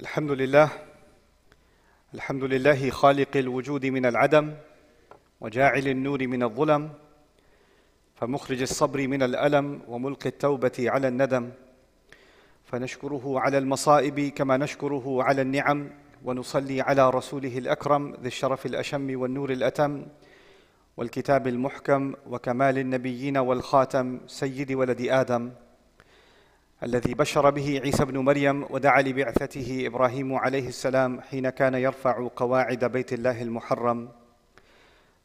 الحمد لله الحمد لله خالق الوجود من العدم وجاعل النور من الظلم فمخرج الصبر من الألم وملقي التوبة على الندم فنشكره على المصائب كما نشكره على النعم ونصلي على رسوله الأكرم ذي الشرف الأشم والنور الأتم والكتاب المحكم وكمال النبيين والخاتم سيد ولد آدم. الذي بشر به عيسى ابن مريم ودعا لبعثته إبراهيم عليه السلام حين كان يرفع قواعد بيت الله المحرم.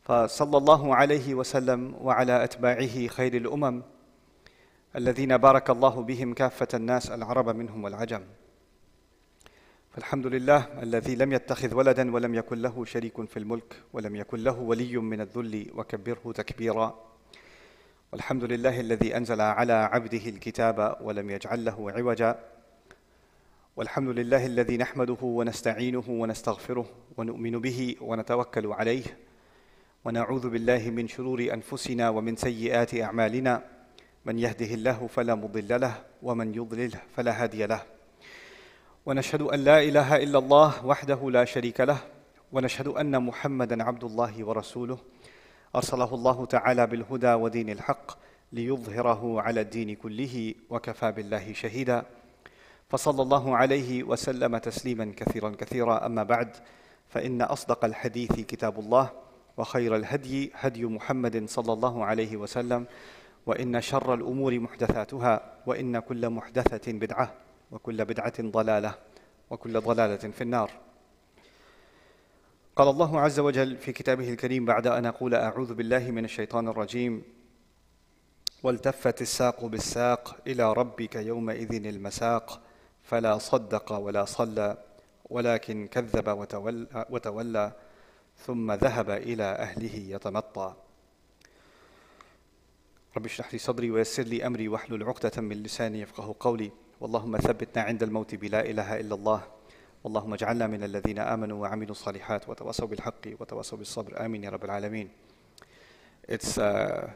فصلى الله عليه وسلم وعلى أتباعه خير الأمم الذين بارك الله بهم كافة الناس العرب منهم والعجم. فالحمد لله الذي لم يتخذ ولدا ولم يكن له شريك في الملك ولم يكن له ولي من الذل وكبره تكبيرا. والحمد لله الذي أنزل على عبده الكتاب ولم يجعل له عوجا. والحمد لله الذي نحمده ونستعينه ونستغفره ونؤمن به ونتوكل عليه. ونعوذ بالله من شرور أنفسنا ومن سيئات أعمالنا. من يهده الله فلا مضل له ومن يضلله فلا هادي له. ونشهد أن لا إله إلا الله وحده لا شريك له. ونشهد أن محمدا عبد الله ورسوله. أرسله الله تعالى بالهدى ودين الحق ليظهره على الدين كله وكفى بالله شهيدا. فصلى الله عليه وسلم تسليما كثيرا كثيرا. أما بعد فإن أصدق الحديث كتاب الله وخير الهدي هدي محمد صلى الله عليه وسلم وإن شر الأمور محدثاتها وإن كل محدثة بدعة وكل بدعة ضلالة وكل ضلالة في النار. قال الله عز وجل في كتابه الكريم بعد أن أقول أعوذ بالله من الشيطان الرجيم والتفت الساق بالساق إلى ربك يومئذ المساق فلا صدق ولا صلى ولكن كذب وتولى, وتولى ثم ذهب إلى أهله يتمطى. رب اشرح لي صدري ويسر لي أمري واحلل عقدة من لساني يفقه قولي واللهم ثبتنا عند الموت بلا اله الا الله اللهم اجعلنا من الذين امنوا وعملوا الصالحات وتواصوا بالحق وتواصوا بالصبر امين يا رب العالمين It's uh,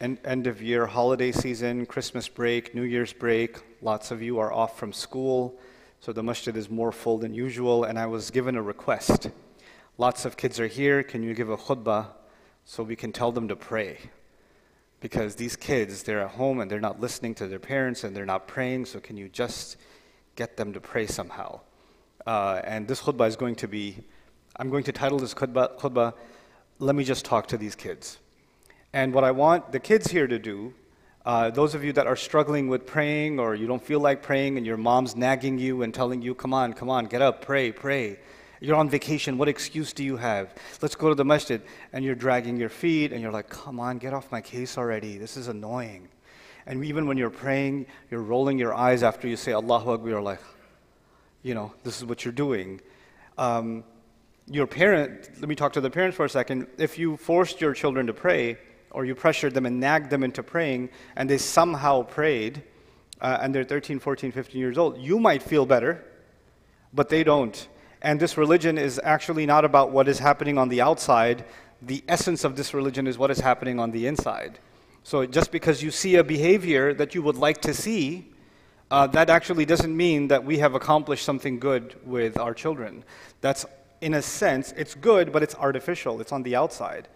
end, end of year holiday season, Christmas break, New Year's break. Lots of you are off from school, so the masjid is more full than usual. And I was given a request. Lots of kids are here. Can you give a khutbah so we can tell them to pray? Because these kids, they're at home and they're not listening to their parents and they're not praying, so can you just get them to pray somehow? Uh, and this khutbah is going to be, I'm going to title this khutbah, khutbah, Let Me Just Talk to These Kids. And what I want the kids here to do, uh, those of you that are struggling with praying or you don't feel like praying and your mom's nagging you and telling you, come on, come on, get up, pray, pray. You're on vacation, what excuse do you have? Let's go to the masjid. And you're dragging your feet and you're like, come on, get off my case already. This is annoying. And even when you're praying, you're rolling your eyes after you say Allahu Akbar, you're like, you know, this is what you're doing. Um, your parent, let me talk to the parents for a second. If you forced your children to pray, or you pressured them and nagged them into praying, and they somehow prayed, uh, and they're 13, 14, 15 years old, you might feel better, but they don't. And this religion is actually not about what is happening on the outside. The essence of this religion is what is happening on the inside. So just because you see a behavior that you would like to see, uh, that actually doesn't mean that we have accomplished something good with our children. That's, in a sense, it's good, but it's artificial. It's on the outside.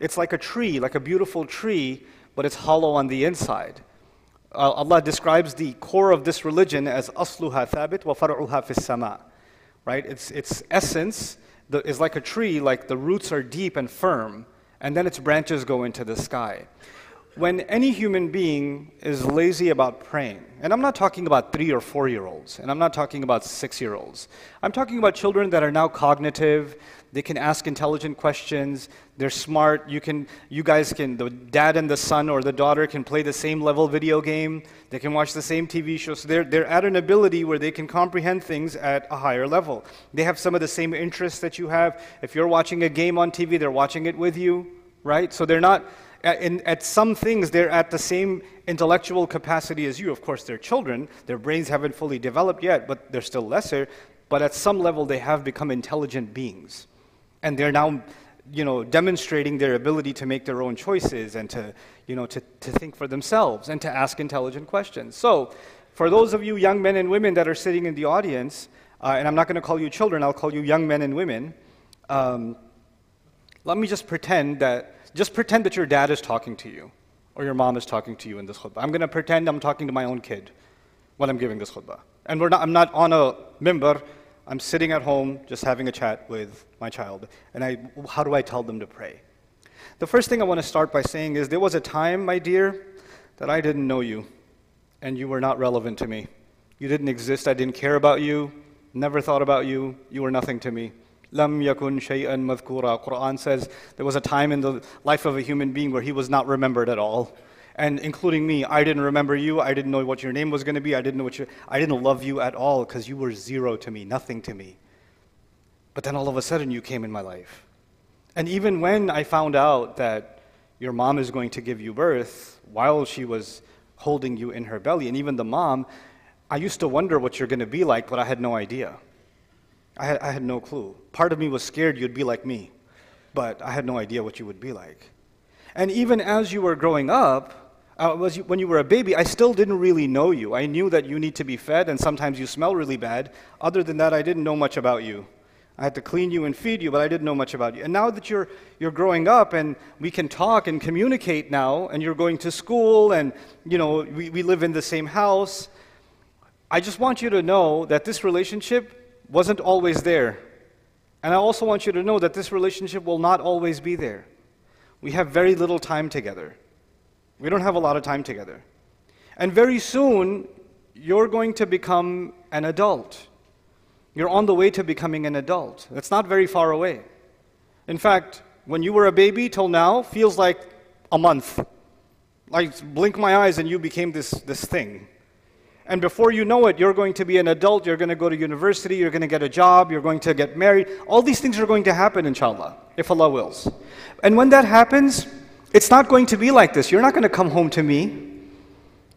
It's like a tree, like a beautiful tree, but it's hollow on the inside. Uh, Allah describes the core of this religion as asluha thabit wa far'uha fis sama. Right? Its, its essence the, is like a tree, like the roots are deep and firm, and then its branches go into the sky when any human being is lazy about praying, and I'm not talking about three or four year olds, and I'm not talking about six year olds, I'm talking about children that are now cognitive, they can ask intelligent questions, they're smart, you, can, you guys can, the dad and the son or the daughter can play the same level video game, they can watch the same TV show, so they're, they're at an ability where they can comprehend things at a higher level. They have some of the same interests that you have. If you're watching a game on TV, they're watching it with you, right? So they're not in, at some things, they're at the same intellectual capacity as you. Of course, they're children, their brains haven't fully developed yet, but they're still lesser. But at some level, they have become intelligent beings. And they're now you know, demonstrating their ability to make their own choices and to, you know, to, to think for themselves and to ask intelligent questions. So, for those of you young men and women that are sitting in the audience, uh, and I'm not going to call you children, I'll call you young men and women. Um, let me just pretend that, just pretend that your dad is talking to you, or your mom is talking to you in this khutbah. I'm going to pretend I'm talking to my own kid when I'm giving this khutbah. And not, I'm not on a mimbar, I'm sitting at home just having a chat with my child. And I, how do I tell them to pray? The first thing I want to start by saying is there was a time, my dear, that I didn't know you, and you were not relevant to me. You didn't exist, I didn't care about you, never thought about you, you were nothing to me. Lam yakun shay'an madhkura. Quran says there was a time in the life of a human being where he was not remembered at all. And including me, I didn't remember you. I didn't know what your name was going to be. I didn't know what you, I didn't love you at all because you were zero to me, nothing to me. But then all of a sudden you came in my life. And even when I found out that your mom is going to give you birth while she was holding you in her belly, and even the mom, I used to wonder what you're going to be like, but I had no idea. I had, I had no clue. Part of me was scared you'd be like me, but I had no idea what you would be like. And even as you were growing up, uh, you, when you were a baby, I still didn't really know you. I knew that you need to be fed, and sometimes you smell really bad. Other than that, I didn't know much about you. I had to clean you and feed you, but I didn't know much about you. And now that you're, you're growing up and we can talk and communicate now, and you're going to school, and you know, we, we live in the same house, I just want you to know that this relationship wasn't always there. And I also want you to know that this relationship will not always be there. We have very little time together. We don't have a lot of time together. And very soon, you're going to become an adult. You're on the way to becoming an adult. It's not very far away. In fact, when you were a baby till now feels like a month. Like blink my eyes and you became this, this thing. And before you know it, you're going to be an adult, you're going to go to university, you're going to get a job, you're going to get married. All these things are going to happen, inshallah, if Allah wills. And when that happens, it's not going to be like this. You're not going to come home to me.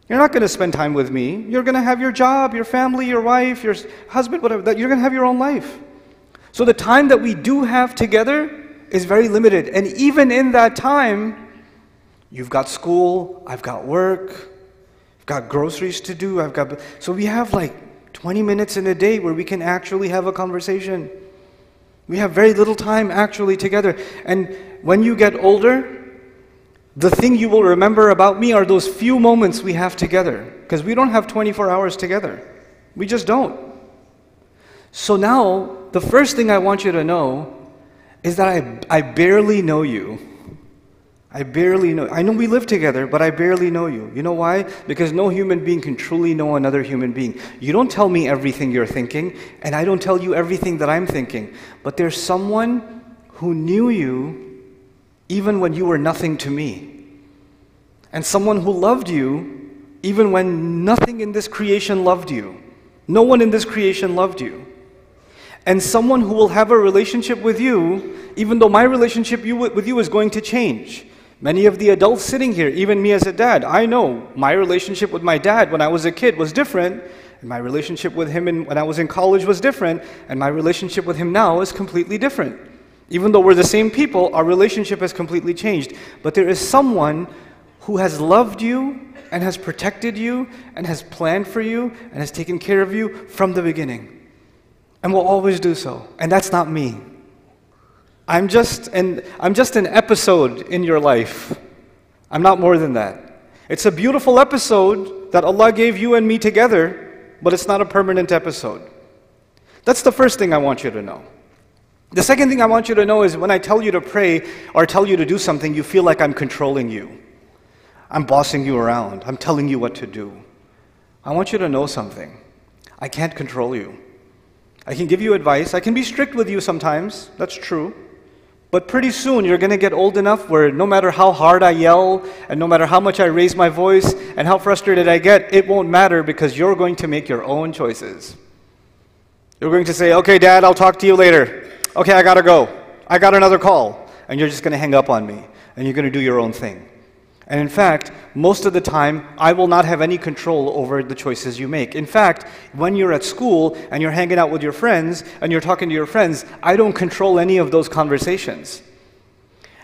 You're not going to spend time with me. You're going to have your job, your family, your wife, your husband, whatever. You're going to have your own life. So the time that we do have together is very limited. And even in that time, you've got school, I've got work, got groceries to do. I've got so we have like 20 minutes in a day where we can actually have a conversation. We have very little time actually together. And when you get older, the thing you will remember about me are those few moments we have together because we don't have 24 hours together. We just don't. So now, the first thing I want you to know is that I, I barely know you. I barely know. I know we live together, but I barely know you. You know why? Because no human being can truly know another human being. You don't tell me everything you're thinking, and I don't tell you everything that I'm thinking. But there's someone who knew you even when you were nothing to me. And someone who loved you even when nothing in this creation loved you. No one in this creation loved you. And someone who will have a relationship with you, even though my relationship with you is going to change. Many of the adults sitting here, even me as a dad, I know my relationship with my dad when I was a kid was different, and my relationship with him in, when I was in college was different, and my relationship with him now is completely different. Even though we're the same people, our relationship has completely changed. But there is someone who has loved you and has protected you and has planned for you and has taken care of you from the beginning and will always do so. And that's not me. I'm just an, I'm just an episode in your life. I'm not more than that. It's a beautiful episode that Allah gave you and me together, but it's not a permanent episode. That's the first thing I want you to know. The second thing I want you to know is when I tell you to pray or tell you to do something, you feel like I'm controlling you. I'm bossing you around. I'm telling you what to do. I want you to know something. I can't control you. I can give you advice. I can be strict with you sometimes. That's true. But pretty soon you're going to get old enough where no matter how hard I yell and no matter how much I raise my voice and how frustrated I get, it won't matter because you're going to make your own choices. You're going to say, okay, dad, I'll talk to you later. Okay, I got to go. I got another call. And you're just going to hang up on me and you're going to do your own thing. And in fact, most of the time, I will not have any control over the choices you make. In fact, when you're at school and you're hanging out with your friends and you're talking to your friends, I don't control any of those conversations.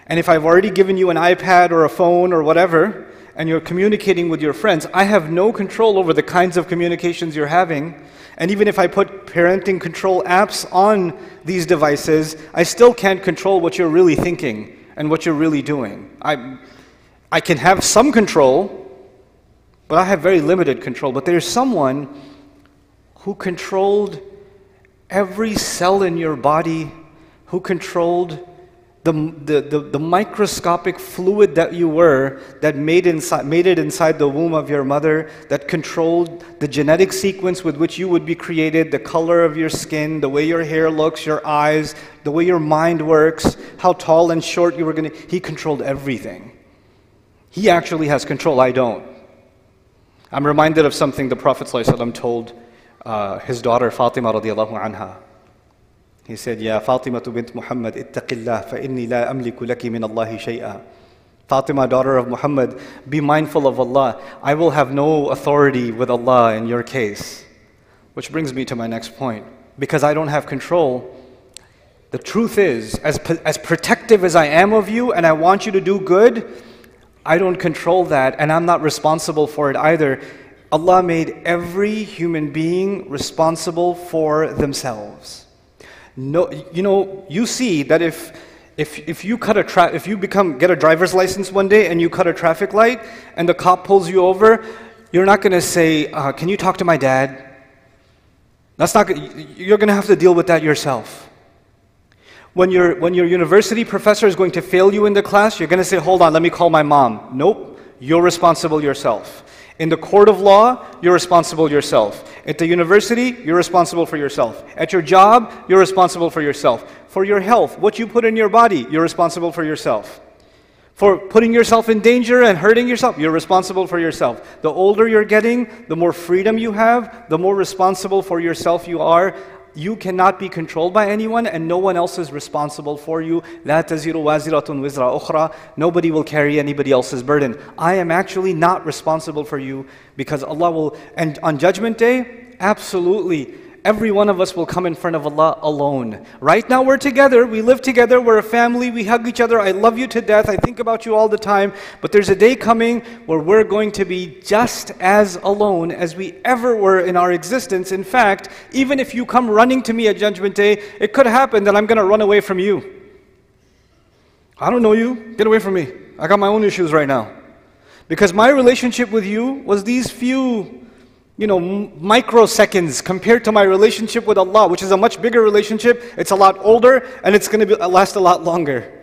And if I've already given you an iPad or a phone or whatever, and you're communicating with your friends, I have no control over the kinds of communications you're having. And even if I put parenting control apps on these devices, I still can't control what you're really thinking and what you're really doing. I, I can have some control, but I have very limited control. But there's someone who controlled every cell in your body, who controlled the, the, the, the, microscopic fluid that you were that made, inside, made it inside the womb of your mother, that controlled the genetic sequence with which you would be created, the color of your skin, the way your hair looks, your eyes, the way your mind works, how tall and short you were going to. He controlled everything. He actually has control, I don't. I'm reminded of something the Prophet ﷺ told uh, his daughter Fatima radiallahu anha. He said, Ya Fatima bint Muhammad, ittaqillah, fa inni la amliku laki min Allahi shay'a. Fatima, daughter of Muhammad, be mindful of Allah. I will have no authority with Allah in your case. Which brings me to my next point. Because I don't have control, the truth is, as, as protective as I am of you and I want you to do good, I don't control that and I'm not responsible for it either. Allah made every human being responsible for themselves. No, you know, you see that if if, if you cut a tra- if you become get a driver's license one day and you cut a traffic light and the cop pulls you over, you're not going to say, uh, "Can you talk to my dad?" That's not. You're going to have to deal with that yourself. When your when your university professor is going to fail you in the class, you're going to say, "Hold on, let me call my mom." Nope, you're responsible yourself. In the court of law, you're responsible yourself. At the university, you're responsible for yourself. At your job, you're responsible for yourself. For your health, what you put in your body, you're responsible for yourself. For putting yourself in danger and hurting yourself, you're responsible for yourself. The older you're getting, the more freedom you have, the more responsible for yourself you are you cannot be controlled by anyone and no one else is responsible for you. لا تزر وازرة وزر أخرى. Nobody will carry anybody else's burden. I am actually not responsible for you because Allah will, and on Judgment Day, absolutely every one of us will come in front of Allah alone. Right now we're together, we live together, we're a family, we hug each other. I love you to death, I think about you all the time. But there's a day coming where we're going to be just as alone as we ever were in our existence. In fact, even if you come running to me at Judgment Day, it could happen that I'm going to run away from you. I don't know you, get away from me. I got my own issues right now. Because my relationship with you was these few you know, microseconds compared to my relationship with Allah, which is a much bigger relationship. It's a lot older and it's going to last a lot longer.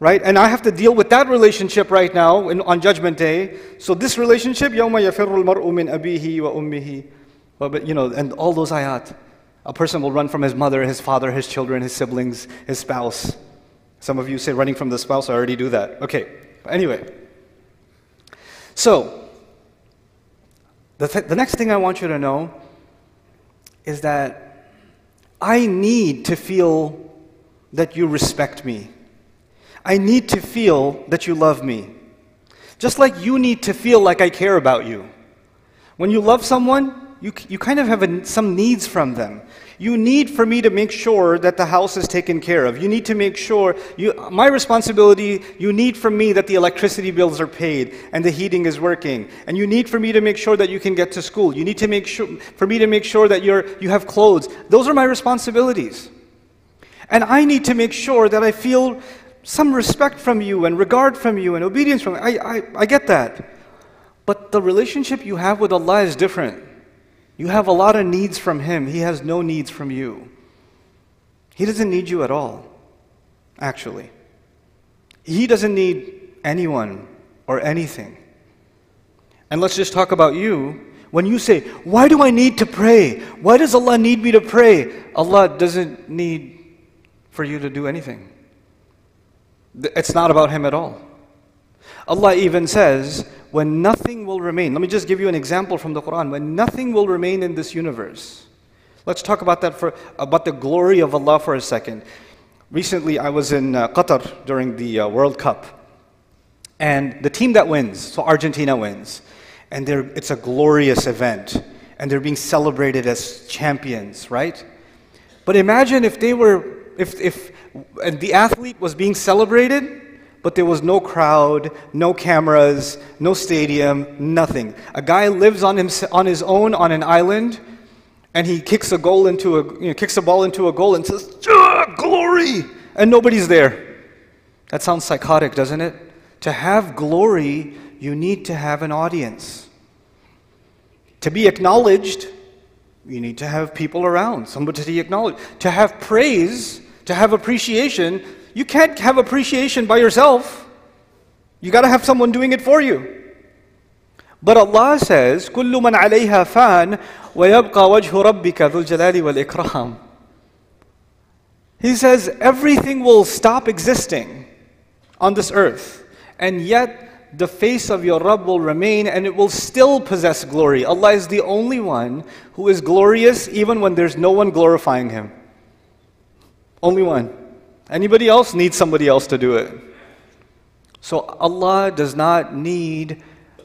Right? And I have to deal with that relationship right now in, on Judgment Day. So this relationship, يَوْمَ يَفِرُّ الْمَرْءُ مِنْ أَبِيهِ وَأُمِّهِ but, you know, and all those ayat. A person will run from his mother, his father, his children, his siblings, his spouse. Some of you say running from the spouse, I already do that. Okay, anyway. So, the, th- the next thing I want you to know is that I need to feel that you respect me. I need to feel that you love me. Just like you need to feel like I care about you. When you love someone, you, you kind of have a, some needs from them. You need for me to make sure that the house is taken care of. You need to make sure, you, my responsibility, you need from me that the electricity bills are paid and the heating is working. And you need for me to make sure that you can get to school. You need to make sure, for me to make sure that you're, you have clothes. Those are my responsibilities. And I need to make sure that I feel some respect from you and regard from you and obedience from you. I, I, I get that. But the relationship you have with Allah is different. You have a lot of needs from Him, He has no needs from you. He doesn't need you at all, actually. He doesn't need anyone or anything. And let's just talk about you. When you say, Why do I need to pray? Why does Allah need me to pray? Allah doesn't need for you to do anything. It's not about Him at all. Allah even says, when nothing will remain. Let me just give you an example from the Quran. When nothing will remain in this universe. Let's talk about that for about the glory of Allah for a second. Recently, I was in uh, Qatar during the uh, World Cup, and the team that wins, so Argentina wins, and it's a glorious event, and they're being celebrated as champions, right? But imagine if they were, if if and the athlete was being celebrated but there was no crowd, no cameras, no stadium, nothing. A guy lives on, him, on his own on an island, and he kicks a goal into a you know, kicks a ball into a goal and says, "Glory!" and nobody's there. That sounds psychotic, doesn't it? To have glory, you need to have an audience. To be acknowledged, you need to have people around, somebody to acknowledge. To have praise, to have appreciation, you can't have appreciation by yourself. You got to have someone doing it for you. But Allah says, كل من عليها فان ويبقى وجه ربك ذو الجلال والإكرام. He says everything will stop existing on this earth, and yet the face of your Rabb will remain and it will still possess glory. Allah is the only one who is glorious even when there's no one glorifying Him. Only one. Anybody else needs somebody else to do it. So Allah does not need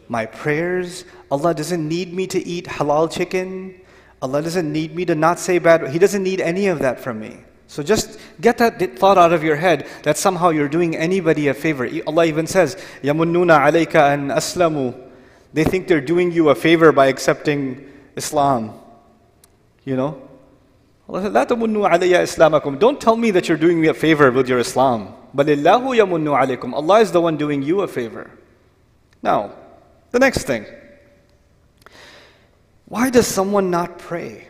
my prayers. Allah doesn't need me to eat halal chicken. Allah doesn't need me to not say bad. He doesn't need any of that from me. So just get that thought out of your head that somehow you're doing anybody a favor. Allah even says, "Yamununa alayka an aslamu." They think they're doing you a favor by accepting Islam. You know, Allah said, إِسْلَامَكُمْ Don't tell me that you're doing me a favor with your Islam. بَلِ اللَّهُ يَمُنُّ عَلَيْكُمْ Allah is the one doing you a favor. Now, the next thing. Why does someone not pray?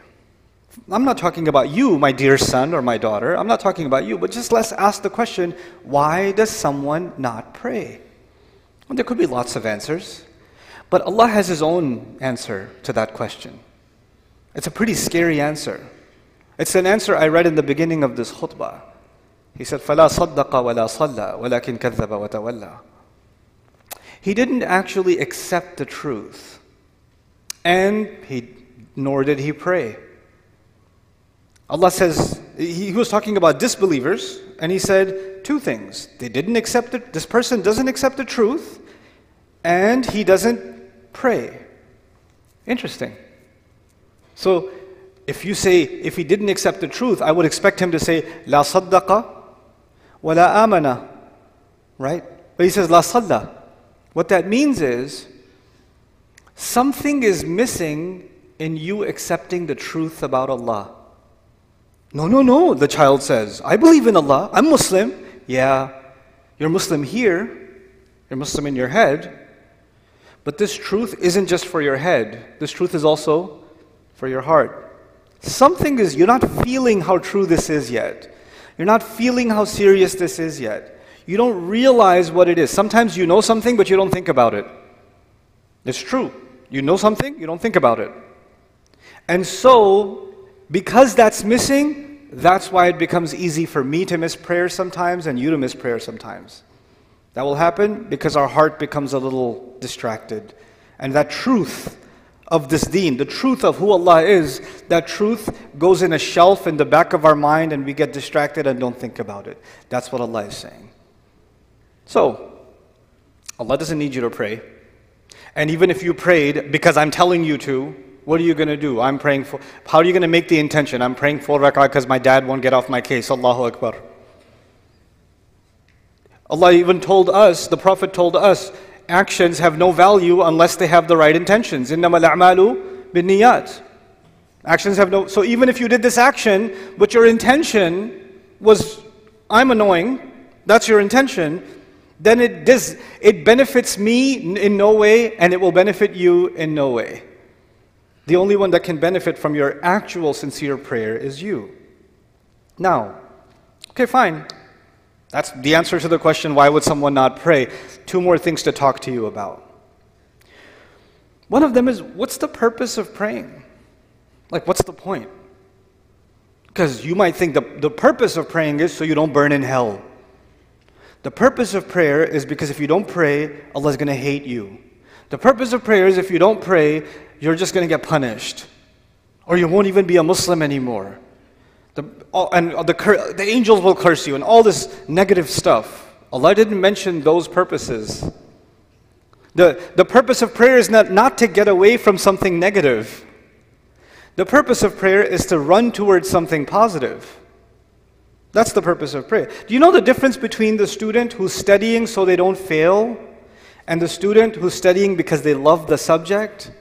I'm not talking about you, my dear son or my daughter. I'm not talking about you, but just let's ask the question why does someone not pray? Well, there could be lots of answers, but Allah has His own answer to that question. It's a pretty scary answer. It's an answer I read in the beginning of this khutbah. He said, فَلَا صَدَّقَ وَلَا صَلَّى وَلَكِنْ كَذَّبَ وَتَوَلَّى He didn't actually accept the truth, and he, nor did he pray. Allah says, he was talking about disbelievers, and he said two things. They didn't accept it, this person doesn't accept the truth, and he doesn't pray. Interesting. So, if you say, if he didn't accept the truth, I would expect him to say, La saddaqa wa la amana. Right? But he says, La sadda. What that means is, something is missing in you accepting the truth about Allah. No, no, no, the child says. I believe in Allah. I'm Muslim. Yeah, you're Muslim here. You're Muslim in your head. But this truth isn't just for your head, this truth is also for your heart. Something is, you're not feeling how true this is yet. You're not feeling how serious this is yet. You don't realize what it is. Sometimes you know something, but you don't think about it. It's true. You know something, you don't think about it. And so, because that's missing, that's why it becomes easy for me to miss prayer sometimes and you to miss prayer sometimes. That will happen because our heart becomes a little distracted. And that truth of this deen, the truth of who Allah is, that truth goes in a shelf in the back of our mind and we get distracted and don't think about it. That's what Allah is saying. So, Allah doesn't need you to pray. And even if you prayed because I'm telling you to, what are you going to do? I'm praying for. How are you going to make the intention? I'm praying four rak'ah because my dad won't get off my case. Allahu Akbar. Allah even told us, the Prophet told us, actions have no value unless they have the right intentions. إِنَّمَا الْأَعْمَالُ بِالنِّيَّاتِ Actions have no. So even if you did this action, but your intention was, I'm annoying, that's your intention, then it does, it benefits me in no way, and it will benefit you in no way. The only one that can benefit from your actual sincere prayer is you. Now, okay, fine. That's the answer to the question why would someone not pray? Two more things to talk to you about. One of them is what's the purpose of praying? Like, what's the point? Because you might think the, the purpose of praying is so you don't burn in hell. The purpose of prayer is because if you don't pray, Allah is going to hate you. The purpose of prayer is if you don't pray, you're just going to get punished. Or you won't even be a Muslim anymore. The, and the, the angels will curse you and all this negative stuff. Allah didn't mention those purposes. The, the purpose of prayer is not, not to get away from something negative. The purpose of prayer is to run towards something positive. That's the purpose of prayer. Do you know the difference between the student who's studying so they don't fail and the student who's studying because they love the subject?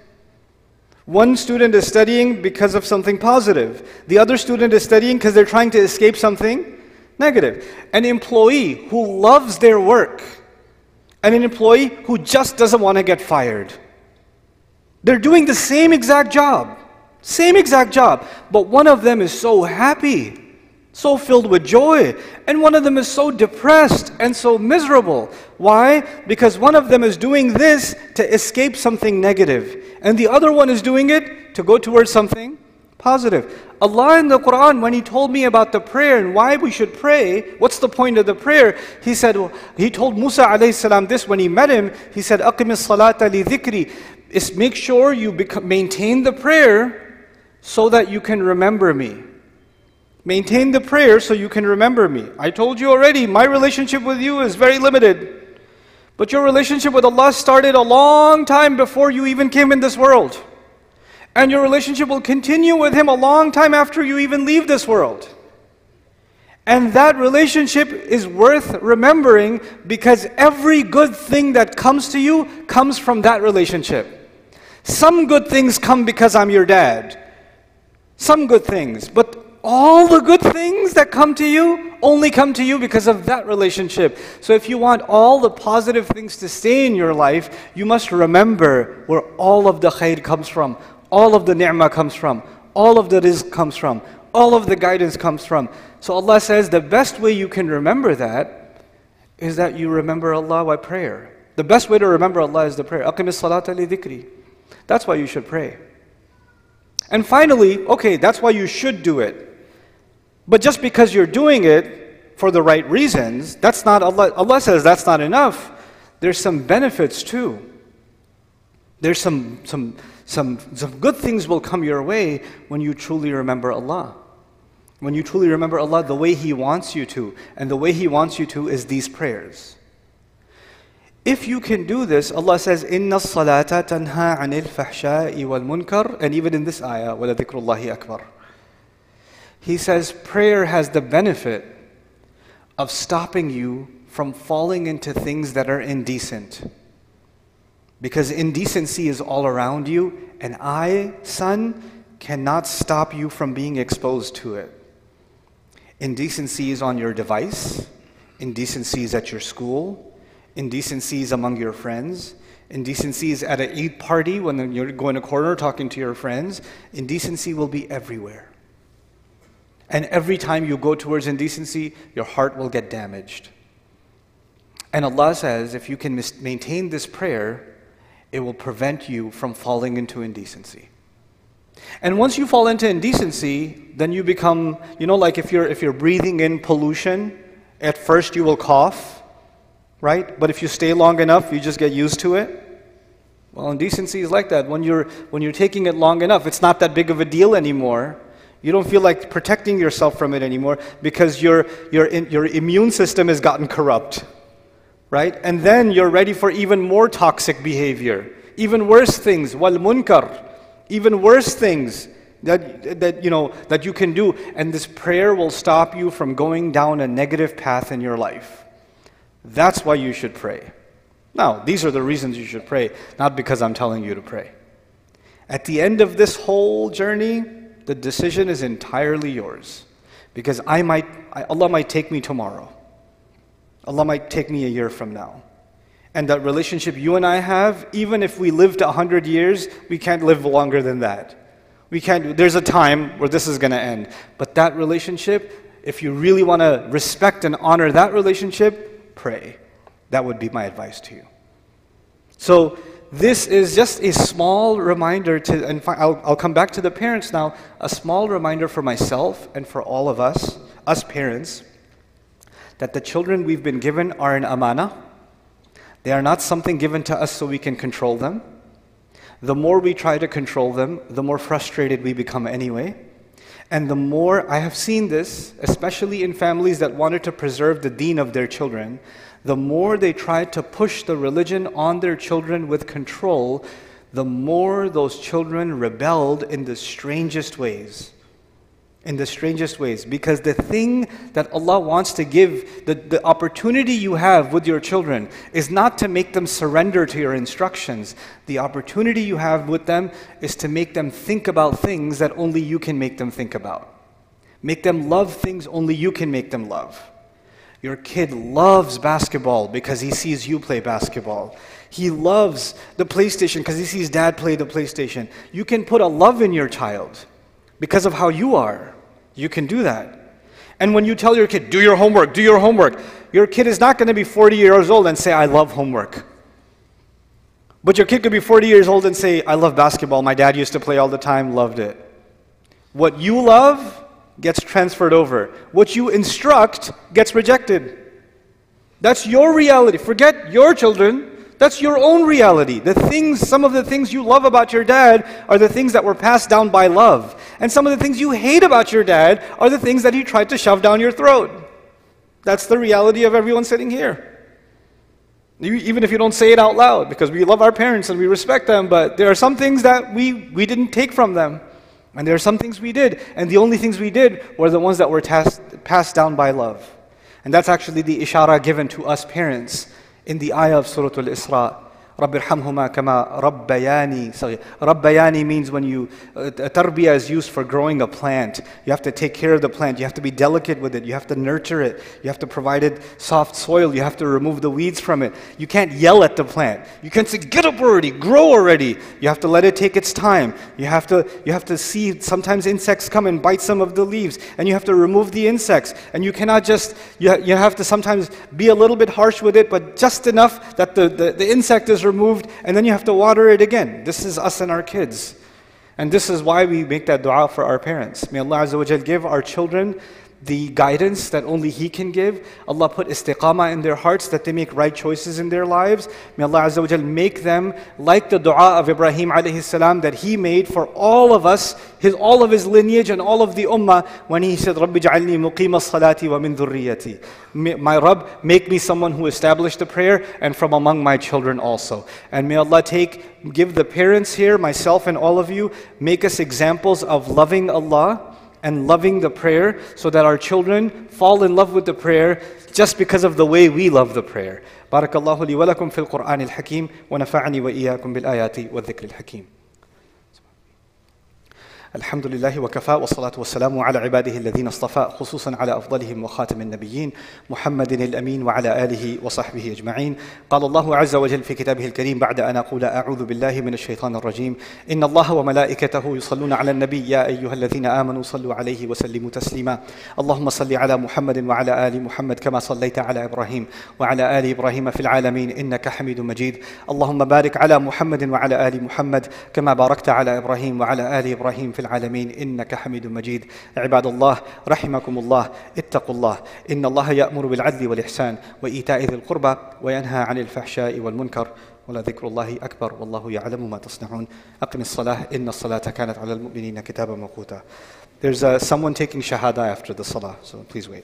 One student is studying because of something positive. The other student is studying because they're trying to escape something negative. An employee who loves their work and an employee who just doesn't want to get fired. They're doing the same exact job. Same exact job. But one of them is so happy, so filled with joy, and one of them is so depressed and so miserable. Why? Because one of them is doing this to escape something negative and the other one is doing it to go towards something positive. Allah in the Quran, when He told me about the prayer and why we should pray, what's the point of the prayer? He said, He told Musa alayhi salam this when he met him. He said, Aqimis salata li dhikri. Is make sure you maintain the prayer so that you can remember me. Maintain the prayer so you can remember me. I told you already, my relationship with you is very limited. But your relationship with Allah started a long time before you even came in this world. And your relationship will continue with Him a long time after you even leave this world. And that relationship is worth remembering because every good thing that comes to you comes from that relationship. Some good things come because I'm your dad. Some good things. But all the good things that come to you only come to you because of that relationship. So if you want all the positive things to stay in your life, you must remember where all of the khair comes from, all of the ni'mah comes from, all of the rizq comes from, all of the guidance comes from. So Allah says the best way you can remember that is that you remember Allah by prayer. The best way to remember Allah is the prayer. Aqimis salata li. That's why you should pray. And finally, okay, that's why you should do it. But just because you're doing it for the right reasons, that's not Allah, Allah says that's not enough. There's some benefits too. There's some, some, some, some good things will come your way when you truly remember Allah. When you truly remember Allah the way He wants you to, and the way He wants you to is these prayers. If you can do this, Allah says, Inna salata tanha anil fahsha'i wal munkar, and even in this ayah, "Wala dhikrullahi akbar he says prayer has the benefit of stopping you from falling into things that are indecent. Because indecency is all around you, and I, son, cannot stop you from being exposed to it. Indecency is on your device, indecency is at your school, indecency is among your friends, indecency is at an Eid party when you're going to corner talking to your friends. Indecency will be everywhere. And every time you go towards indecency, your heart will get damaged. And Allah says if you can mis- maintain this prayer, it will prevent you from falling into indecency. And once you fall into indecency, then you become, you know, like if you're, if you're breathing in pollution, at first you will cough, right? But if you stay long enough, you just get used to it. Well, indecency is like that. When you're, when you're taking it long enough, it's not that big of a deal anymore. You don't feel like protecting yourself from it anymore because your, your, your immune system has gotten corrupt, right? And then you're ready for even more toxic behavior, even worse things, wal munkar, even worse things that, that, you know, that you can do. And this prayer will stop you from going down a negative path in your life. That's why you should pray. Now, these are the reasons you should pray, not because I'm telling you to pray. At the end of this whole journey, the decision is entirely yours. Because I might, Allah might take me tomorrow. Allah might take me a year from now. And that relationship you and I have, even if we lived 100 years, we can't live longer than that. We can't, there's a time where this is going to end. But that relationship, if you really want to respect and honor that relationship, pray. That would be my advice to you. So, this is just a small reminder to, and I'll, I'll come back to the parents now, a small reminder for myself and for all of us, us parents, that the children we've been given are an amana. They are not something given to us so we can control them. The more we try to control them, the more frustrated we become anyway. And the more I have seen this, especially in families that wanted to preserve the deen of their children, the more they tried to push the religion on their children with control, the more those children rebelled in the strangest ways. in the strangest ways because the thing that Allah wants to give, the, the opportunity you have with your children, is not to make them surrender to your instructions. The opportunity you have with them is to make them think about things that only you can make them think about. Make them love things only you can make them love. Your kid loves basketball because he sees you play basketball. He loves the PlayStation because he sees dad play the PlayStation. You can put a love in your child because of how you are. You can do that. And when you tell your kid, do your homework, do your homework, your kid is not going to be 40 years old and say, I love homework. But your kid could be 40 years old and say, I love basketball. My dad used to play all the time, loved it. What you love gets transferred over. What you instruct gets rejected. That's your reality. Forget your children. That's your own reality. The things, some of the things you love about your dad are the things that were passed down by love. And some of the things you hate about your dad are the things that he tried to shove down your throat. That's the reality of everyone sitting here. even if you don't say it out loud, because we love our parents and we respect them, but there are some things that we, we didn't take from them. And there are some things we did, and the only things we did were the ones that were passed down by love. And that's actually the ishara given to us parents in the ayah of Surah Al-Isra. رب ارحمهما كما ربياني صغير ربياني means when you uh, tarbiyah is used for growing a plant you have to take care of the plant you have to be delicate with it you have to nurture it you have to provide it soft soil you have to remove the weeds from it you can't yell at the plant you can't say get up already grow already you have to let it take its time you have to you have to see sometimes insects come and bite some of the leaves and you have to remove the insects and you cannot just you, you have to sometimes be a little bit harsh with it but just enough that the, the, the insect is removed, and then you have to water it again. This is us and our kids. And this is why we make that dua for our parents. May Allah give our children the guidance that only He can give. Allah put istiqamah in their hearts that they make right choices in their lives. May Allah Azza wa make them like the dua of Ibrahim alayhi salam that he made for all of us, his, all of his lineage and all of the ummah when he said, Rabbi ja'alni muqima salati wa min dhurriyati. My Rabb, make me someone who established the prayer and from among my children also. And may Allah take, give the parents here, myself and all of you, make us examples of loving Allah and loving the prayer so that our children fall in love with the prayer just because of the way we love the prayer. بارك الله لي ولكم في القرآن الحكيم ونفعني وإياكم بالآيات والذكر الحكيم. الحمد لله وكفى والصلاة والسلام على عباده الذين اصطفى خصوصا على أفضلهم وخاتم النبيين محمد الأمين وعلى آله وصحبه أجمعين. قال الله عز وجل في كتابه الكريم بعد أن أقول أعوذ بالله من الشيطان الرجيم. إن الله وملائكته يصلون على النبي يا أيها الذين آمنوا صلوا عليه وسلموا تسليما. اللهم صل على محمد وعلى آل محمد كما صليت على إبراهيم وعلى آل إبراهيم في العالمين إنك حميد مجيد. اللهم بارك على محمد وعلى آل محمد كما باركت على إبراهيم وعلى آل إبراهيم في العالمين. إنك حميد مجيد. عباد الله رحمكم الله. اتقوا الله. إن الله يأمر بالعدل والإحسان وإيتاء ذي القربى وينهى عن الفحشاء والمنكر ولذكر الله أكبر والله يعلم ما تصنعون. أقم الصلاة. إن الصلاة كانت على المؤمنين كتابا موقوتا. There's uh, someone taking shahada after the salah, so please wait.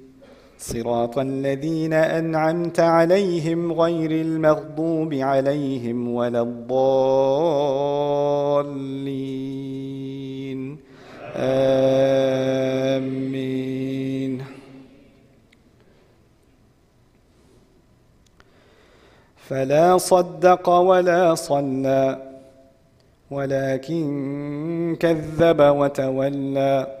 صراط الذين أنعمت عليهم غير المغضوب عليهم ولا الضالين. آمين. فلا صدق ولا صلى ولكن كذب وتولى.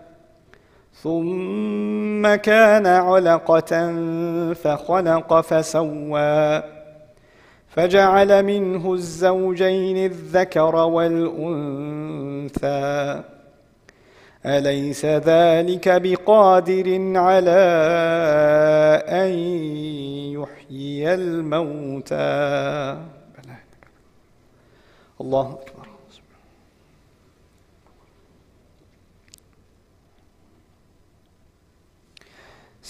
ثم كان علقة فخلق فسوى فجعل منه الزوجين الذكر والأنثى. أليس ذلك بقادر على أن يحيي الموتى؟ الله أكبر.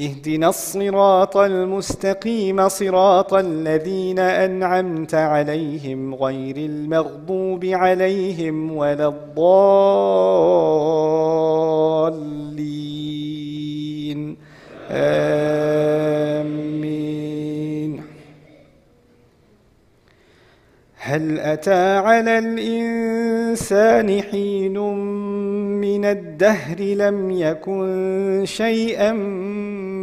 اهدنا الصراط المستقيم صراط الذين أنعمت عليهم غير المغضوب عليهم ولا الضالين. آمين. هل أتى على الإنسان حين من الدهر لم يكن شيئا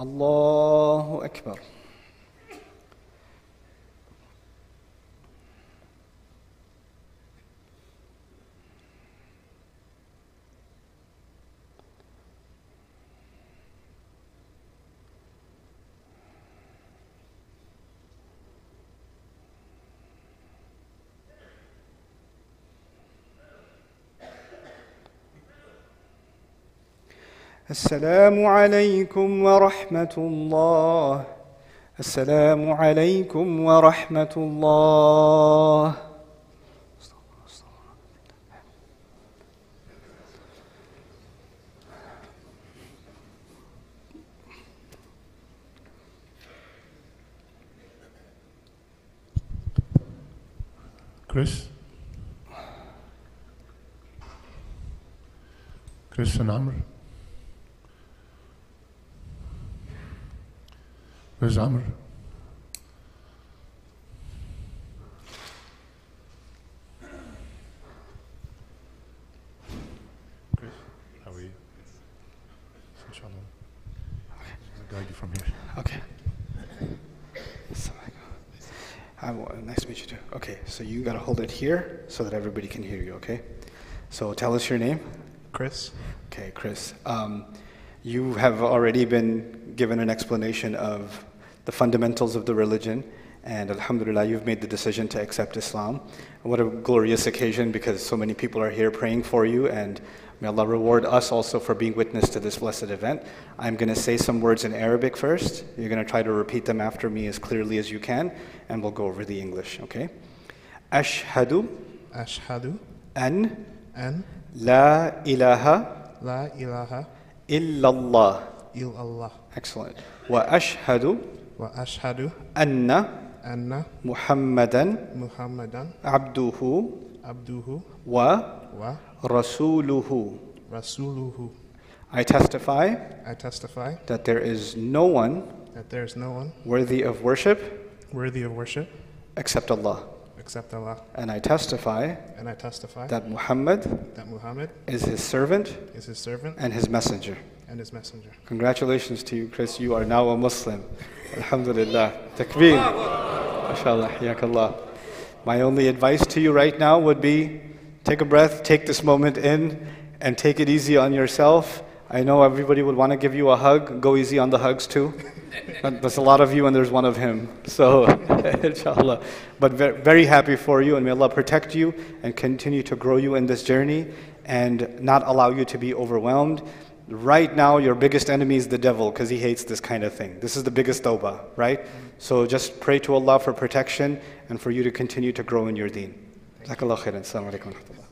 الله أكبر. السلام عليكم ورحمة الله السلام عليكم ورحمة الله Chris? Chris and Amr? Where's Amr? Chris, how are you? Inshallah. I'll guide you from here. Okay I will, nice to meet you too. Okay, so you gotta hold it here so that everybody can hear you, okay? So tell us your name. Chris. Okay, Chris. Um, you have already been given an explanation of the fundamentals of the religion. And Alhamdulillah, you've made the decision to accept Islam. What a glorious occasion because so many people are here praying for you. And may Allah reward us also for being witness to this blessed event. I'm going to say some words in Arabic first. You're going to try to repeat them after me as clearly as you can. And we'll go over the English, okay? Ashhadu. Ashhadu. An. An. La ilaha. La ilaha. Illallah. Illallah. Excellent. Wa ashhadu. أن anna محمدا Muhammadan عبده abduhu ورسوله. wa rasuluhu. I testify I testify that there is no one that there is no one worthy of worship worthy of worship except Allah. except Allah. And I testify And I testify that Muhammad that Muhammad is his servant is his servant and his messenger. and his messenger. Congratulations to you, Chris. You are now a Muslim. Alhamdulillah. Takbir. MashaAllah. Hayakallah. My only advice to you right now would be take a breath, take this moment in, and take it easy on yourself. I know everybody would want to give you a hug. Go easy on the hugs too. There's a lot of you and there's one of him. So, inshallah. But ve- very happy for you and may Allah protect you and continue to grow you in this journey and not allow you to be overwhelmed. Right now, your biggest enemy is the devil because he hates this kind of thing. This is the biggest tawbah, right? So just pray to Allah for protection and for you to continue to grow in your deen. Jazakallah khairan. Assalamu alaikum.